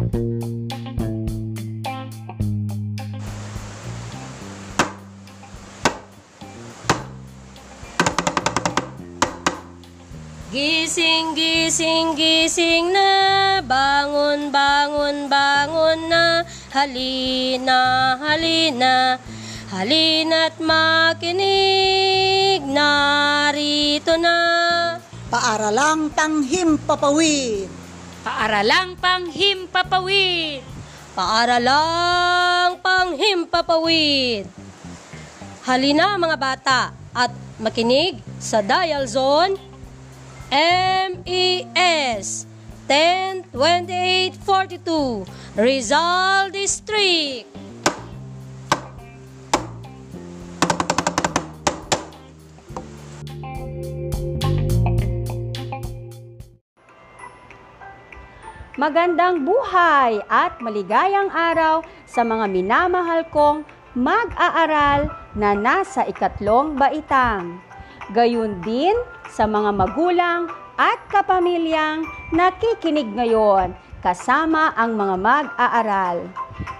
Gising, gising, gising na, bangon, bangon, bangon na, halina, halina, halina't makinig, narito na. Paaralang tanghim papawid. Paaralang panghimpapawid. Paaralang panghimpapawid. Halina mga bata at makinig sa dial zone MES 102842 Rizal District. Magandang buhay at maligayang araw sa mga minamahal kong mag-aaral na nasa ikatlong baitang. Gayun din sa mga magulang at kapamilyang nakikinig ngayon kasama ang mga mag-aaral.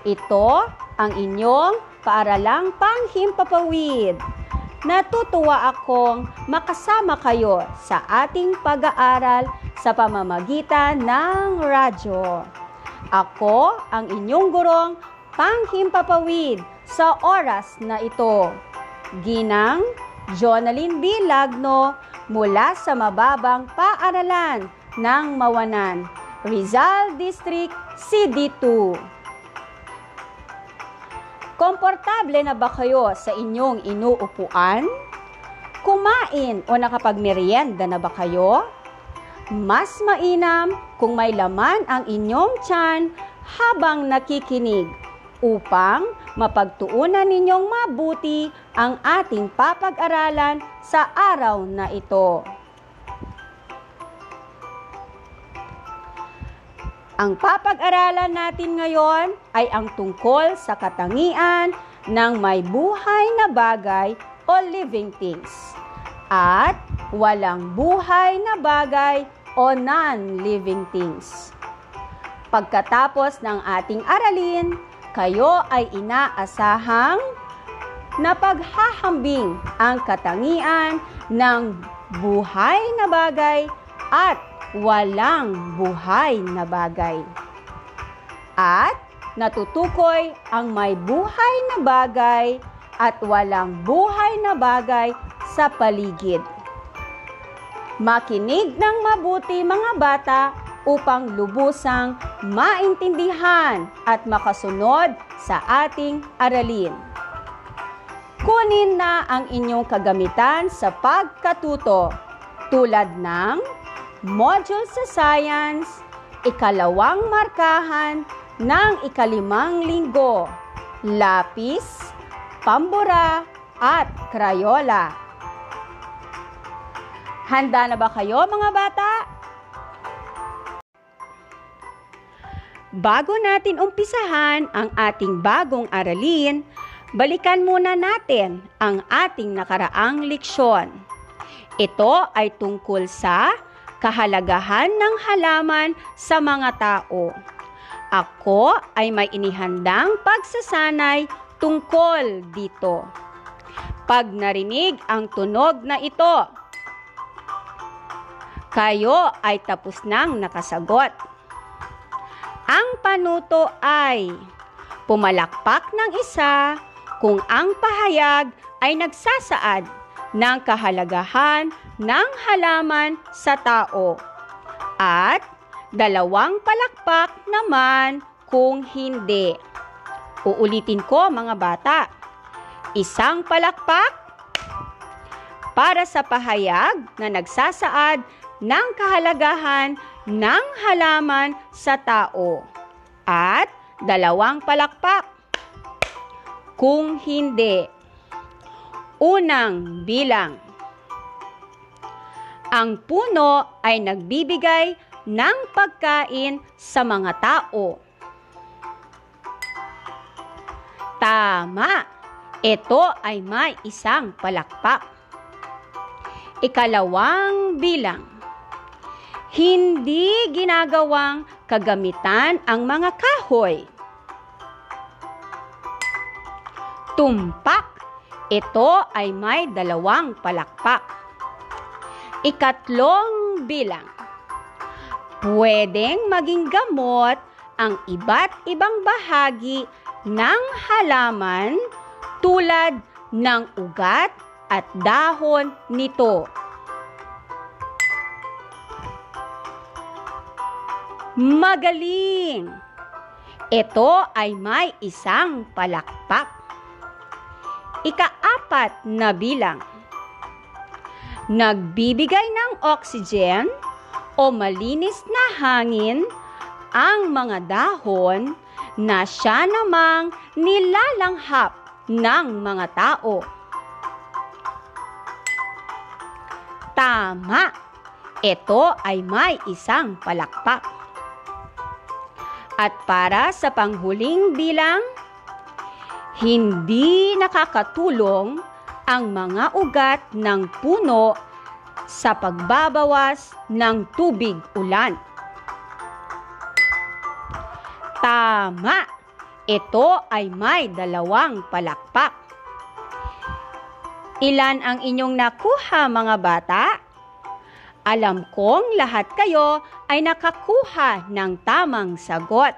Ito ang inyong paaralang panghimpapawid. Natutuwa akong makasama kayo sa ating pag-aaral sa pamamagitan ng radyo. Ako ang inyong gurong panghimpapawid sa oras na ito. Ginang Jonalyn B. Lagno mula sa mababang paaralan ng Mawanan, Rizal District CD2. Komportable na ba kayo sa inyong inuupuan? Kumain o nakapagmerienda na ba kayo? Mas mainam kung may laman ang inyong tiyan habang nakikinig upang mapagtuunan ninyong mabuti ang ating papag-aralan sa araw na ito. Ang papag-aralan natin ngayon ay ang tungkol sa katangian ng may buhay na bagay o living things at walang buhay na bagay o non-living things. Pagkatapos ng ating aralin, kayo ay inaasahang napaghahambing ang katangian ng buhay na bagay at walang buhay na bagay. At natutukoy ang may buhay na bagay at walang buhay na bagay sa paligid. Makinig ng mabuti mga bata upang lubusang maintindihan at makasunod sa ating aralin. Kunin na ang inyong kagamitan sa pagkatuto tulad ng module sa science, ikalawang markahan ng ikalimang linggo, lapis, pambura, at krayola. Handa na ba kayo mga bata? Bago natin umpisahan ang ating bagong aralin, balikan muna natin ang ating nakaraang leksyon. Ito ay tungkol sa kahalagahan ng halaman sa mga tao. Ako ay may inihandang pagsasanay tungkol dito. Pag narinig ang tunog na ito, kayo ay tapos nang nakasagot. Ang panuto ay pumalakpak ng isa kung ang pahayag ay nagsasaad ng kahalagahan ng halaman sa tao at dalawang palakpak naman kung hindi. Uulitin ko mga bata. Isang palakpak para sa pahayag na nagsasaad ng kahalagahan ng halaman sa tao. At dalawang palakpak. Kung hindi. Unang bilang. Ang puno ay nagbibigay ng pagkain sa mga tao. Tama! Ito ay may isang palakpak. Ikalawang bilang Hindi ginagawang kagamitan ang mga kahoy. Tumpak. Ito ay may dalawang palakpak. Ikatlong bilang. Pwedeng maging gamot ang iba't ibang bahagi ng halaman tulad ng ugat at dahon nito. Magaling! Ito ay may isang palakpak. Ikaapat na bilang. Nagbibigay ng oxygen o malinis na hangin ang mga dahon na siya namang nilalanghap ng mga tao. Tama! Ito ay may isang palakpak. At para sa panghuling bilang, hindi nakakatulong ang mga ugat ng puno sa pagbabawas ng tubig ulan. Tama! Ito ay may dalawang palakpak. Ilan ang inyong nakuha mga bata? Alam kong lahat kayo ay nakakuha ng tamang sagot.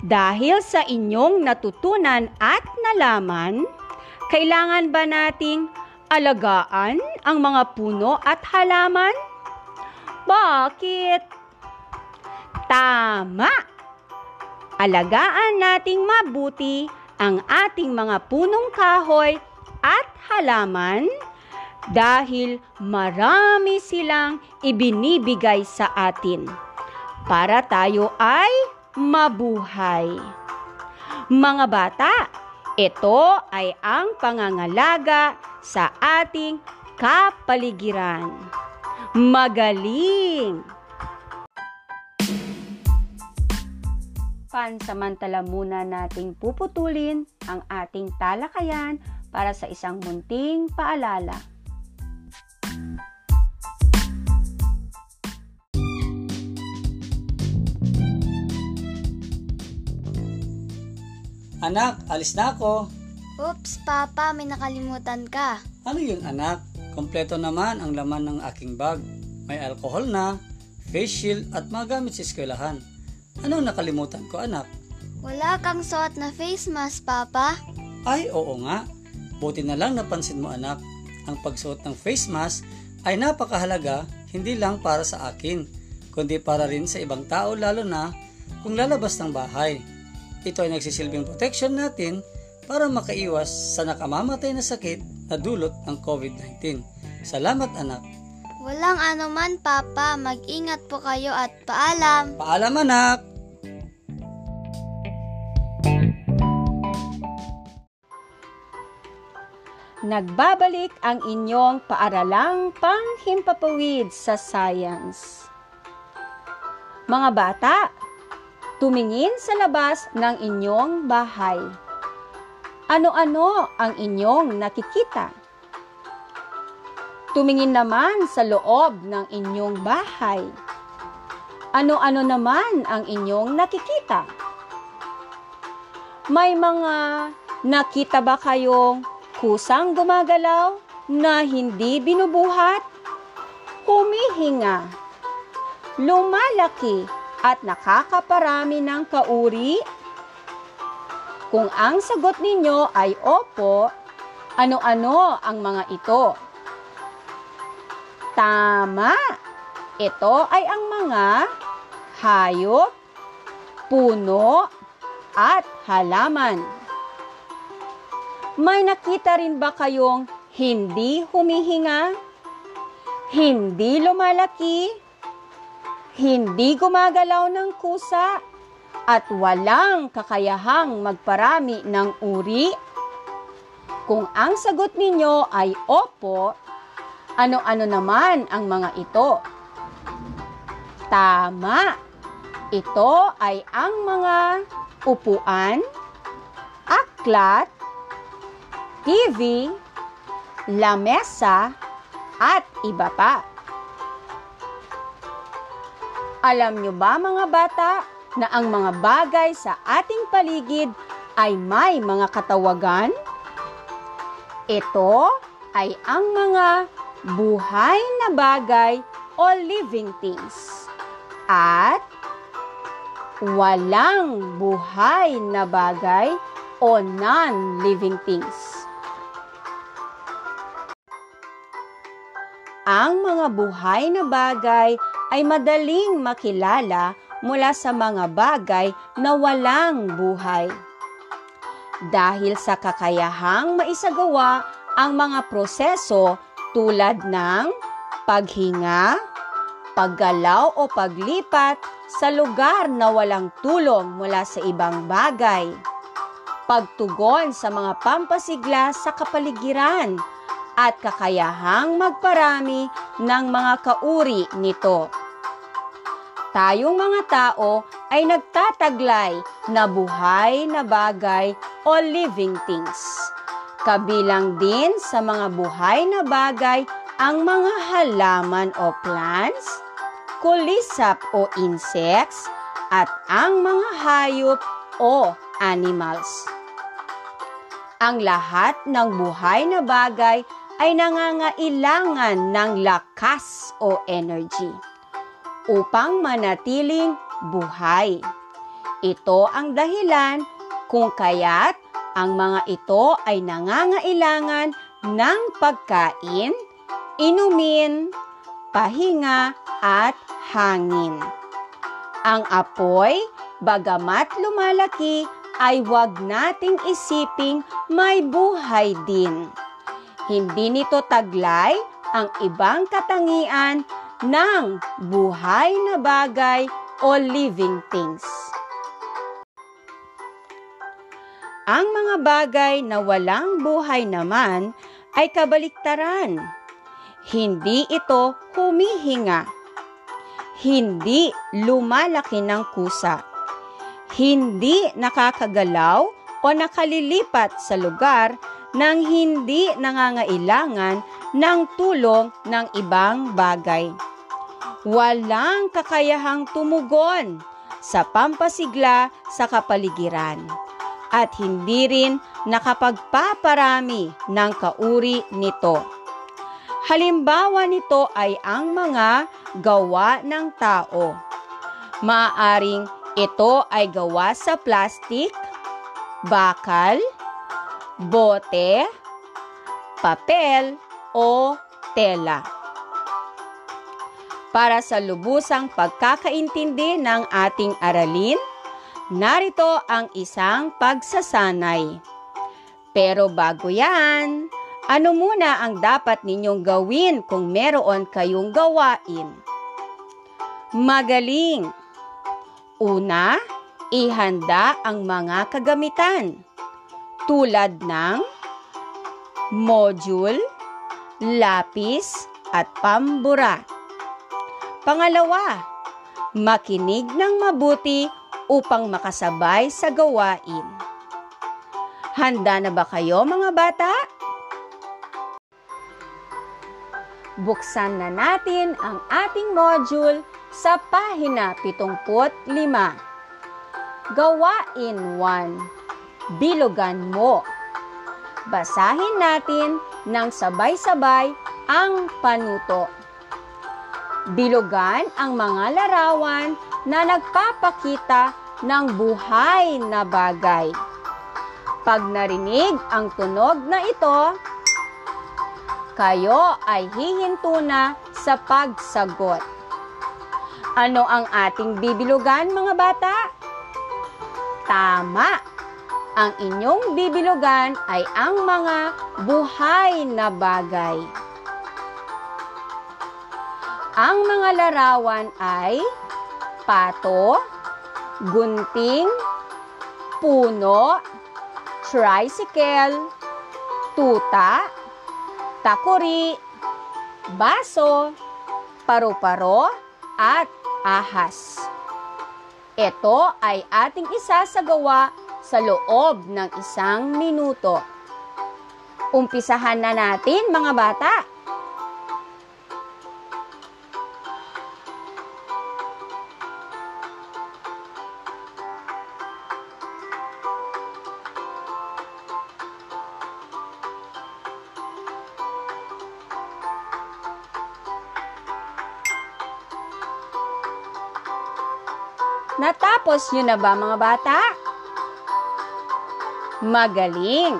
Dahil sa inyong natutunan at nalaman, kailangan ba nating alagaan ang mga puno at halaman? Bakit? Tama! Alagaan nating mabuti ang ating mga punong kahoy at halaman dahil marami silang ibinibigay sa atin para tayo ay mabuhay. Mga bata, ito ay ang pangangalaga sa ating kapaligiran. Magaling! Pansamantala muna nating puputulin ang ating talakayan para sa isang munting paalala. Anak, alis na ako. Oops, Papa, may nakalimutan ka. Ano yun anak? Kompleto naman ang laman ng aking bag. May alcohol na, face shield at mga gamit sa eskwelahan. Anong nakalimutan ko anak? Wala kang suot na face mask, Papa. Ay oo nga. Buti na lang napansin mo anak. Ang pagsuot ng face mask ay napakahalaga hindi lang para sa akin, kundi para rin sa ibang tao lalo na kung lalabas ng bahay. Ito ay nagsisilbing protection natin para makaiwas sa nakamamatay na sakit na dulot ng COVID-19. Salamat anak. Walang anuman, Papa. Mag-ingat po kayo at paalam. Paalam anak! Nagbabalik ang inyong paaralang panghimpapawid sa science. Mga bata, tumingin sa labas ng inyong bahay. Ano-ano ang inyong nakikita? Tumingin naman sa loob ng inyong bahay. Ano-ano naman ang inyong nakikita? May mga nakita ba kayong kusang gumagalaw na hindi binubuhat? Humihinga, lumalaki at nakakaparami ng kauri? Kung ang sagot ninyo ay opo, ano-ano ang mga ito? Tama! Ito ay ang mga hayop, puno, at halaman. May nakita rin ba kayong hindi humihinga? Hindi lumalaki? Hindi gumagalaw ng kusa? At walang kakayahang magparami ng uri? Kung ang sagot ninyo ay opo, ano-ano naman ang mga ito? Tama! Ito ay ang mga upuan, aklat, TV, lamesa, at iba pa. Alam nyo ba mga bata na ang mga bagay sa ating paligid ay may mga katawagan? Ito ay ang mga buhay na bagay o living things. At walang buhay na bagay o non-living things. Ang mga buhay na bagay ay madaling makilala mula sa mga bagay na walang buhay. Dahil sa kakayahang maisagawa ang mga proseso tulad ng paghinga, paggalaw o paglipat sa lugar na walang tulong mula sa ibang bagay, pagtugon sa mga pampasigla sa kapaligiran, at kakayahang magparami ng mga kauri nito. Tayong mga tao ay nagtataglay na buhay na bagay o living things. Kabilang din sa mga buhay na bagay ang mga halaman o plants, kulisap o insects, at ang mga hayop o animals. Ang lahat ng buhay na bagay ay nangangailangan ng lakas o energy upang manatiling buhay. Ito ang dahilan kung kaya't ang mga ito ay nangangailangan ng pagkain, inumin, pahinga at hangin. Ang apoy, bagamat lumalaki, ay huwag nating isiping may buhay din hindi nito taglay ang ibang katangian ng buhay na bagay o living things. Ang mga bagay na walang buhay naman ay kabaliktaran. Hindi ito humihinga. Hindi lumalaki ng kusa. Hindi nakakagalaw o nakalilipat sa lugar nang hindi nangangailangan ng tulong ng ibang bagay. Walang kakayahang tumugon sa pampasigla sa kapaligiran at hindi rin nakapagpaparami ng kauri nito. Halimbawa nito ay ang mga gawa ng tao. Maaring ito ay gawa sa plastik, bakal, bote, papel o tela. Para sa lubusang pagkakaintindi ng ating aralin, narito ang isang pagsasanay. Pero bago yan, ano muna ang dapat ninyong gawin kung meron kayong gawain? Magaling! Una, ihanda ang mga kagamitan tulad ng module, lapis, at pambura. Pangalawa, makinig ng mabuti upang makasabay sa gawain. Handa na ba kayo mga bata? Buksan na natin ang ating module sa pahina 75. Gawain 1 bilugan mo. Basahin natin ng sabay-sabay ang panuto. Bilugan ang mga larawan na nagpapakita ng buhay na bagay. Pag narinig ang tunog na ito, kayo ay hihinto na sa pagsagot. Ano ang ating bibilugan mga bata? Tama! Ang inyong bibilugan ay ang mga buhay na bagay. Ang mga larawan ay pato, gunting, puno, tricycle, tuta, takuri, baso, paru-paro, at ahas. Ito ay ating isasagawa sa loob ng isang minuto. Umpisahan na natin mga bata. Natapos nyo na ba mga bata? Magaling!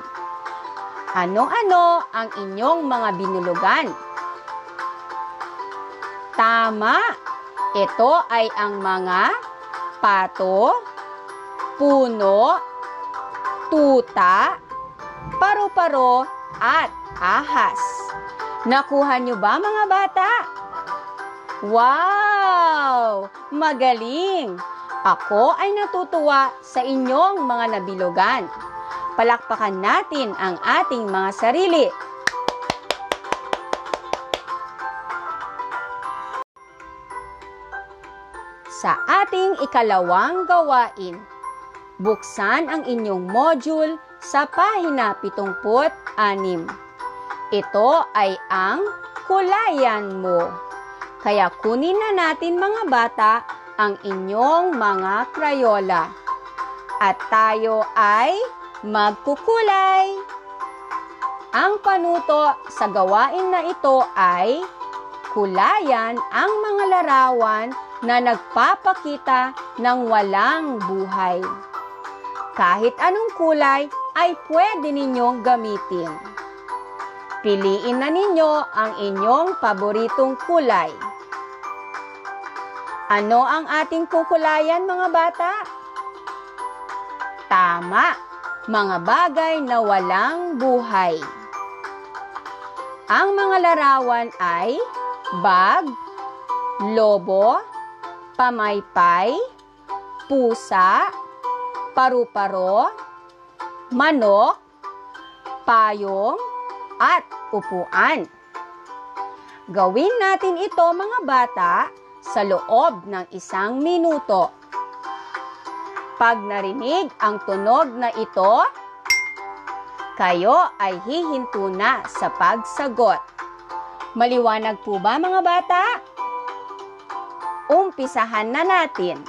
Ano-ano ang inyong mga binulugan? Tama! Ito ay ang mga pato, puno, tuta, paru-paro, at ahas. Nakuha nyo ba mga bata? Wow! Magaling! Ako ay natutuwa sa inyong mga nabilugan. Palakpakan natin ang ating mga sarili. Sa ating ikalawang gawain, buksan ang inyong module sa pahina 76. Ito ay ang kulayan mo. Kaya kunin na natin mga bata ang inyong mga krayola. At tayo ay magkukulay. Ang panuto sa gawain na ito ay kulayan ang mga larawan na nagpapakita ng walang buhay. Kahit anong kulay ay pwede ninyong gamitin. Piliin na ninyo ang inyong paboritong kulay. Ano ang ating kukulayan mga bata? Tama, mga bagay na walang buhay. Ang mga larawan ay bag, lobo, pamaypay, pusa, paru-paro, manok, payong, at upuan. Gawin natin ito mga bata sa loob ng isang minuto. Pag narinig ang tunog na ito, kayo ay hihinto na sa pagsagot. Maliwanag po ba mga bata? Umpisahan na natin.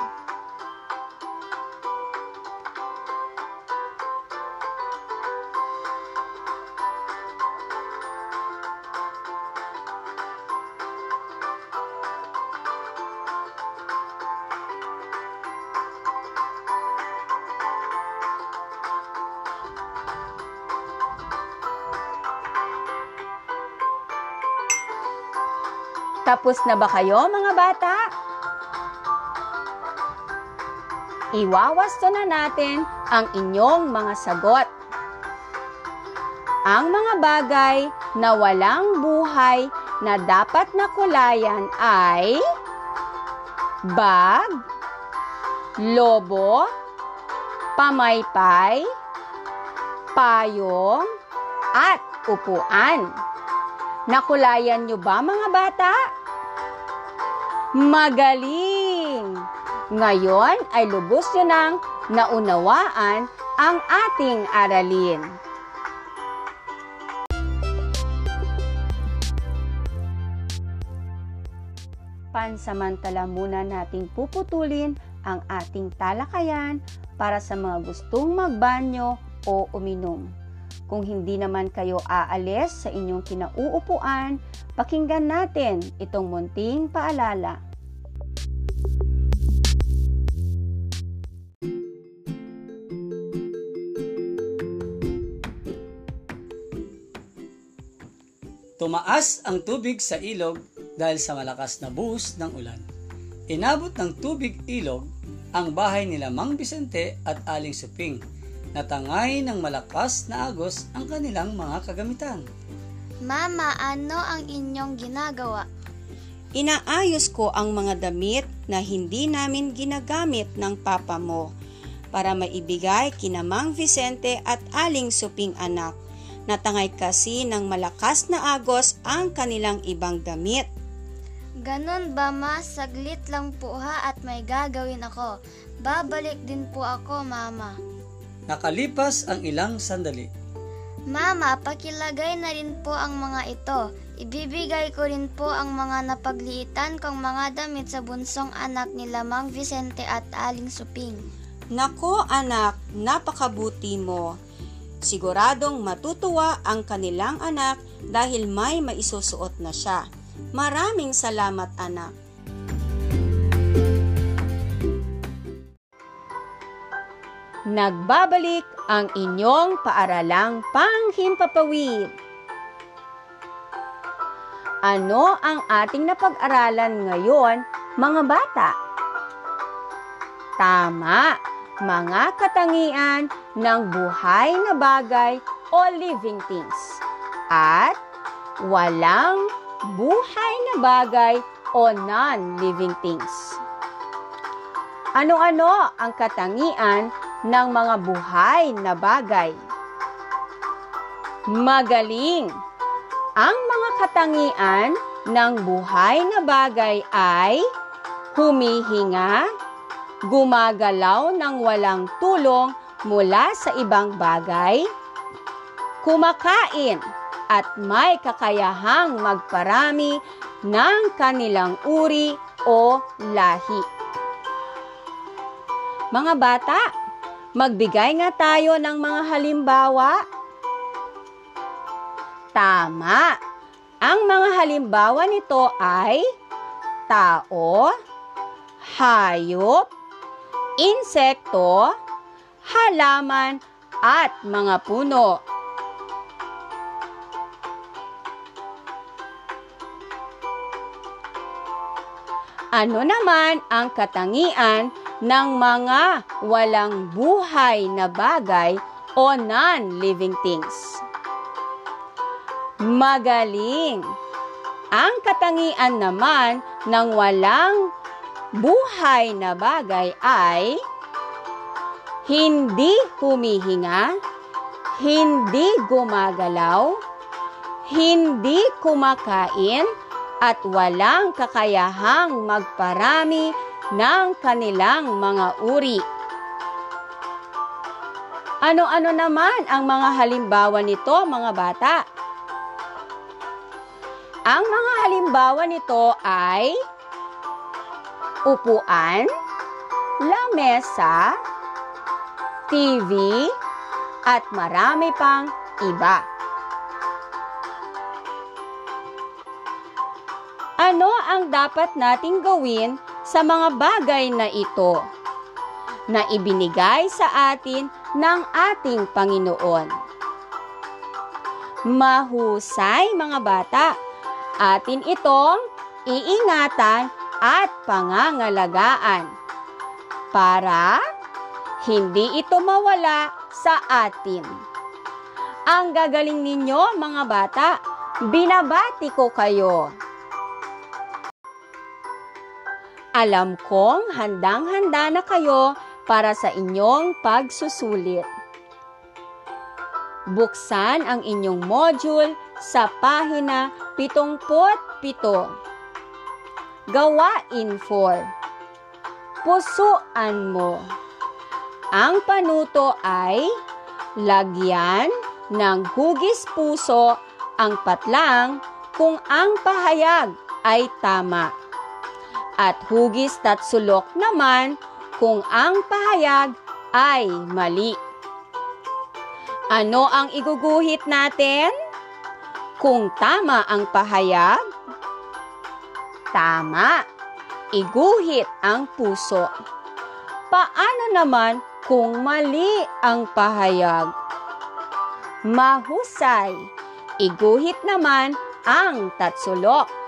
Tapos na ba kayo mga bata? Iwawasto na natin ang inyong mga sagot. Ang mga bagay na walang buhay na dapat nakulayan ay bag, lobo, pamaypay, payong, at upuan. Nakulayan nyo ba mga bata? Magaling! Ngayon ay lubos nyo nang naunawaan ang ating aralin. Pansamantala muna nating puputulin ang ating talakayan para sa mga gustong magbanyo o uminom. Kung hindi naman kayo aalis sa inyong kinauupuan, pakinggan natin itong munting paalala. Tumaas ang tubig sa ilog dahil sa malakas na buhos ng ulan. Inabot ng tubig ilog ang bahay nila Mang Vicente at Aling Suping. Natangay ng malakas na agos ang kanilang mga kagamitan. Mama, ano ang inyong ginagawa? Inaayos ko ang mga damit na hindi namin ginagamit ng papa mo para maibigay kina Mang Vicente at Aling Suping anak. Natangay kasi ng malakas na agos ang kanilang ibang damit. Ganon ba ma? Saglit lang po ha at may gagawin ako. Babalik din po ako, mama. Nakalipas ang ilang sandali. Mama, pakilagay na rin po ang mga ito. Ibibigay ko rin po ang mga napagliitan kong mga damit sa bunsong anak ni Lamang Vicente at Aling Suping. Nako anak, napakabuti mo. Siguradong matutuwa ang kanilang anak dahil may maisusuot na siya. Maraming salamat anak. Nagbabalik ang inyong paaralang panghimpapawid. Ano ang ating napag-aralan ngayon, mga bata? Tama, mga katangian ng buhay na bagay o living things. At walang buhay na bagay o non-living things. Ano-ano ang katangian ng mga buhay na bagay? Magaling! Ang mga katangian ng buhay na bagay ay humihinga, gumagalaw ng walang tulong mula sa ibang bagay, kumakain at may kakayahang magparami ng kanilang uri o lahi. Mga bata, magbigay nga tayo ng mga halimbawa. Tama. Ang mga halimbawa nito ay tao, hayop, insekto, halaman, at mga puno. Ano naman ang katangian ng mga walang buhay na bagay o non-living things? Magaling! Ang katangian naman ng walang buhay na bagay ay hindi humihinga, hindi gumagalaw, hindi kumakain, at walang kakayahang magparami ng kanilang mga uri. Ano-ano naman ang mga halimbawa nito, mga bata? Ang mga halimbawa nito ay upuan, lamesa, TV, at marami pang iba. Ano ang dapat nating gawin sa mga bagay na ito na ibinigay sa atin ng ating Panginoon? Mahusay mga bata, atin itong iingatan at pangangalagaan para hindi ito mawala sa atin. Ang gagaling ninyo mga bata, binabati ko kayo. Alam kong handang-handa na kayo para sa inyong pagsusulit. Buksan ang inyong module sa pahina 77. Gawain 4. Pusuan mo. Ang panuto ay lagyan ng hugis puso ang patlang kung ang pahayag ay tama at hugis tatsulok naman kung ang pahayag ay mali. Ano ang iguguhit natin? Kung tama ang pahayag, tama, iguhit ang puso. Paano naman kung mali ang pahayag? Mahusay, iguhit naman ang tatsulok.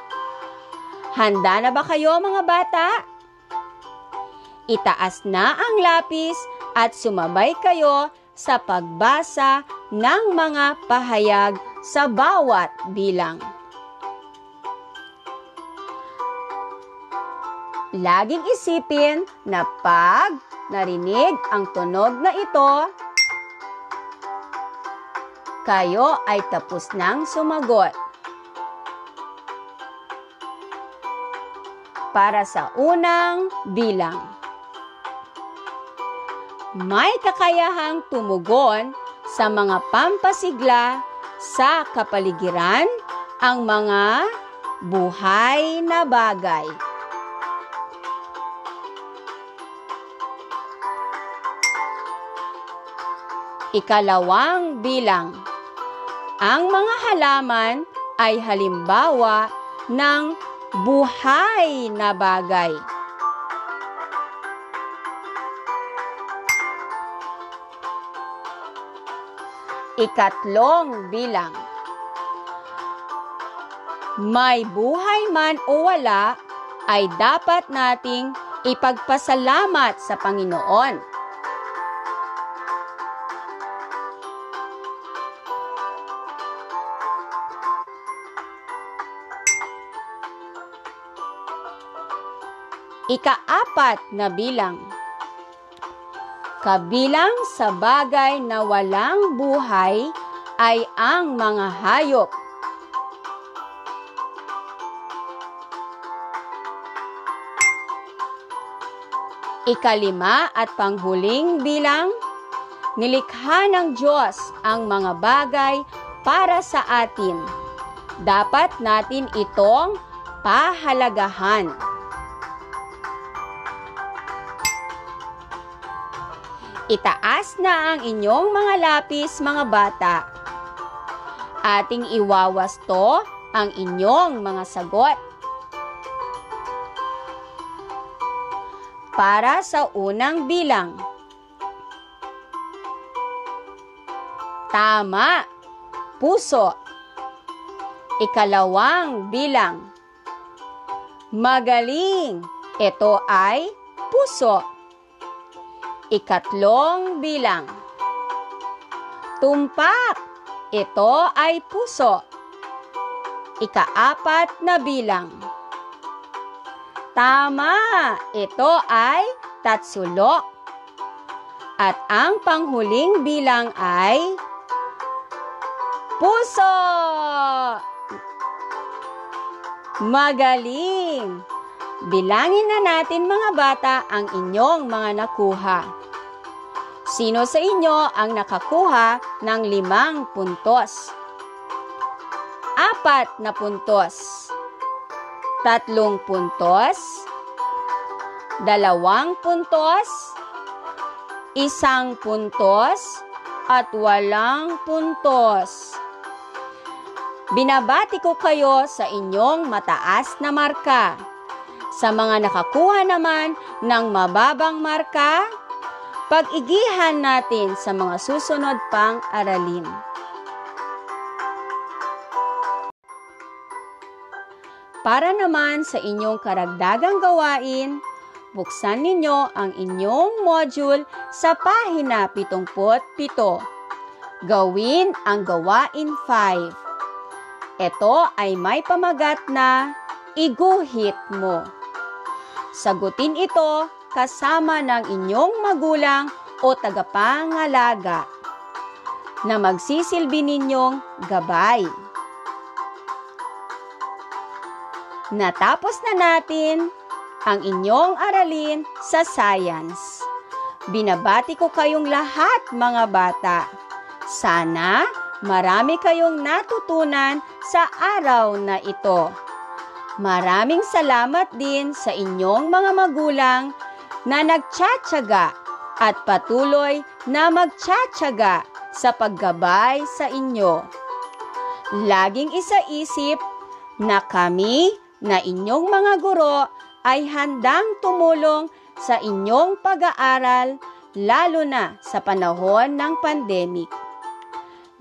Handa na ba kayo mga bata? Itaas na ang lapis at sumabay kayo sa pagbasa ng mga pahayag sa bawat bilang. Laging isipin na pag narinig ang tunog na ito, kayo ay tapos nang sumagot. Para sa unang bilang. May kakayahang tumugon sa mga pampasigla sa kapaligiran ang mga buhay na bagay. Ikalawang bilang. Ang mga halaman ay halimbawa ng buhay na bagay. Ikatlong bilang. May buhay man o wala, ay dapat nating ipagpasalamat sa Panginoon Ikaapat na bilang. Kabilang sa bagay na walang buhay ay ang mga hayop. Ikalima at panghuling bilang, nilikha ng Diyos ang mga bagay para sa atin. Dapat natin itong pahalagahan. Itaas na ang inyong mga lapis, mga bata. Ating iwawasto ang inyong mga sagot. Para sa unang bilang. Tama. Puso. Ikalawang bilang. Magaling. Ito ay puso. Ikatlong bilang. Tumpak. Ito ay puso. Ikaapat na bilang. Tama! Ito ay tatsulok. At ang panghuling bilang ay puso! Magaling! Bilangin na natin mga bata ang inyong mga nakuha. Sino sa inyo ang nakakuha ng limang puntos? Apat na puntos. Tatlong puntos. Dalawang puntos. Isang puntos. At walang puntos. Binabati ko kayo sa inyong mataas na marka. Sa mga nakakuha naman ng mababang marka, pag-igihan natin sa mga susunod pang aralin. Para naman sa inyong karagdagang gawain, buksan ninyo ang inyong module sa pahina 77. Gawin ang gawain 5. Ito ay may pamagat na iguhit mo. Sagutin ito kasama ng inyong magulang o tagapangalaga na magsisilbi ninyong gabay. Natapos na natin ang inyong aralin sa science. Binabati ko kayong lahat mga bata. Sana marami kayong natutunan sa araw na ito. Maraming salamat din sa inyong mga magulang na nagtsatsaga at patuloy na magtsatsaga sa paggabay sa inyo. Laging isaisip na kami na inyong mga guro ay handang tumulong sa inyong pag-aaral lalo na sa panahon ng pandemic.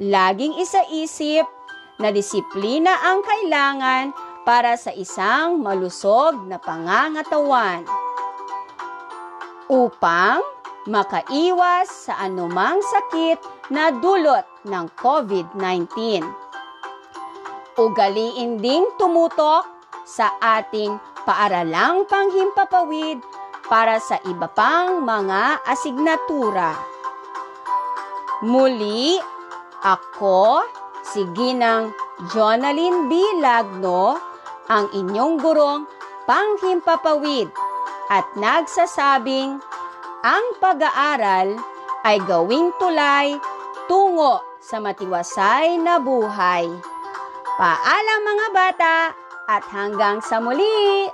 Laging isaisip na disiplina ang kailangan para sa isang malusog na pangangatawan upang makaiwas sa anumang sakit na dulot ng COVID-19. Ugaliin ding tumutok sa ating paaralang panghimpapawid para sa iba pang mga asignatura. Muli, ako, si Ginang Jonalyn B. Lagno, ang inyong gurong panghimpapawid at nagsasabing ang pag-aaral ay gawing tulay tungo sa matiwasay na buhay. Paalam mga bata! at hanggang sa muli!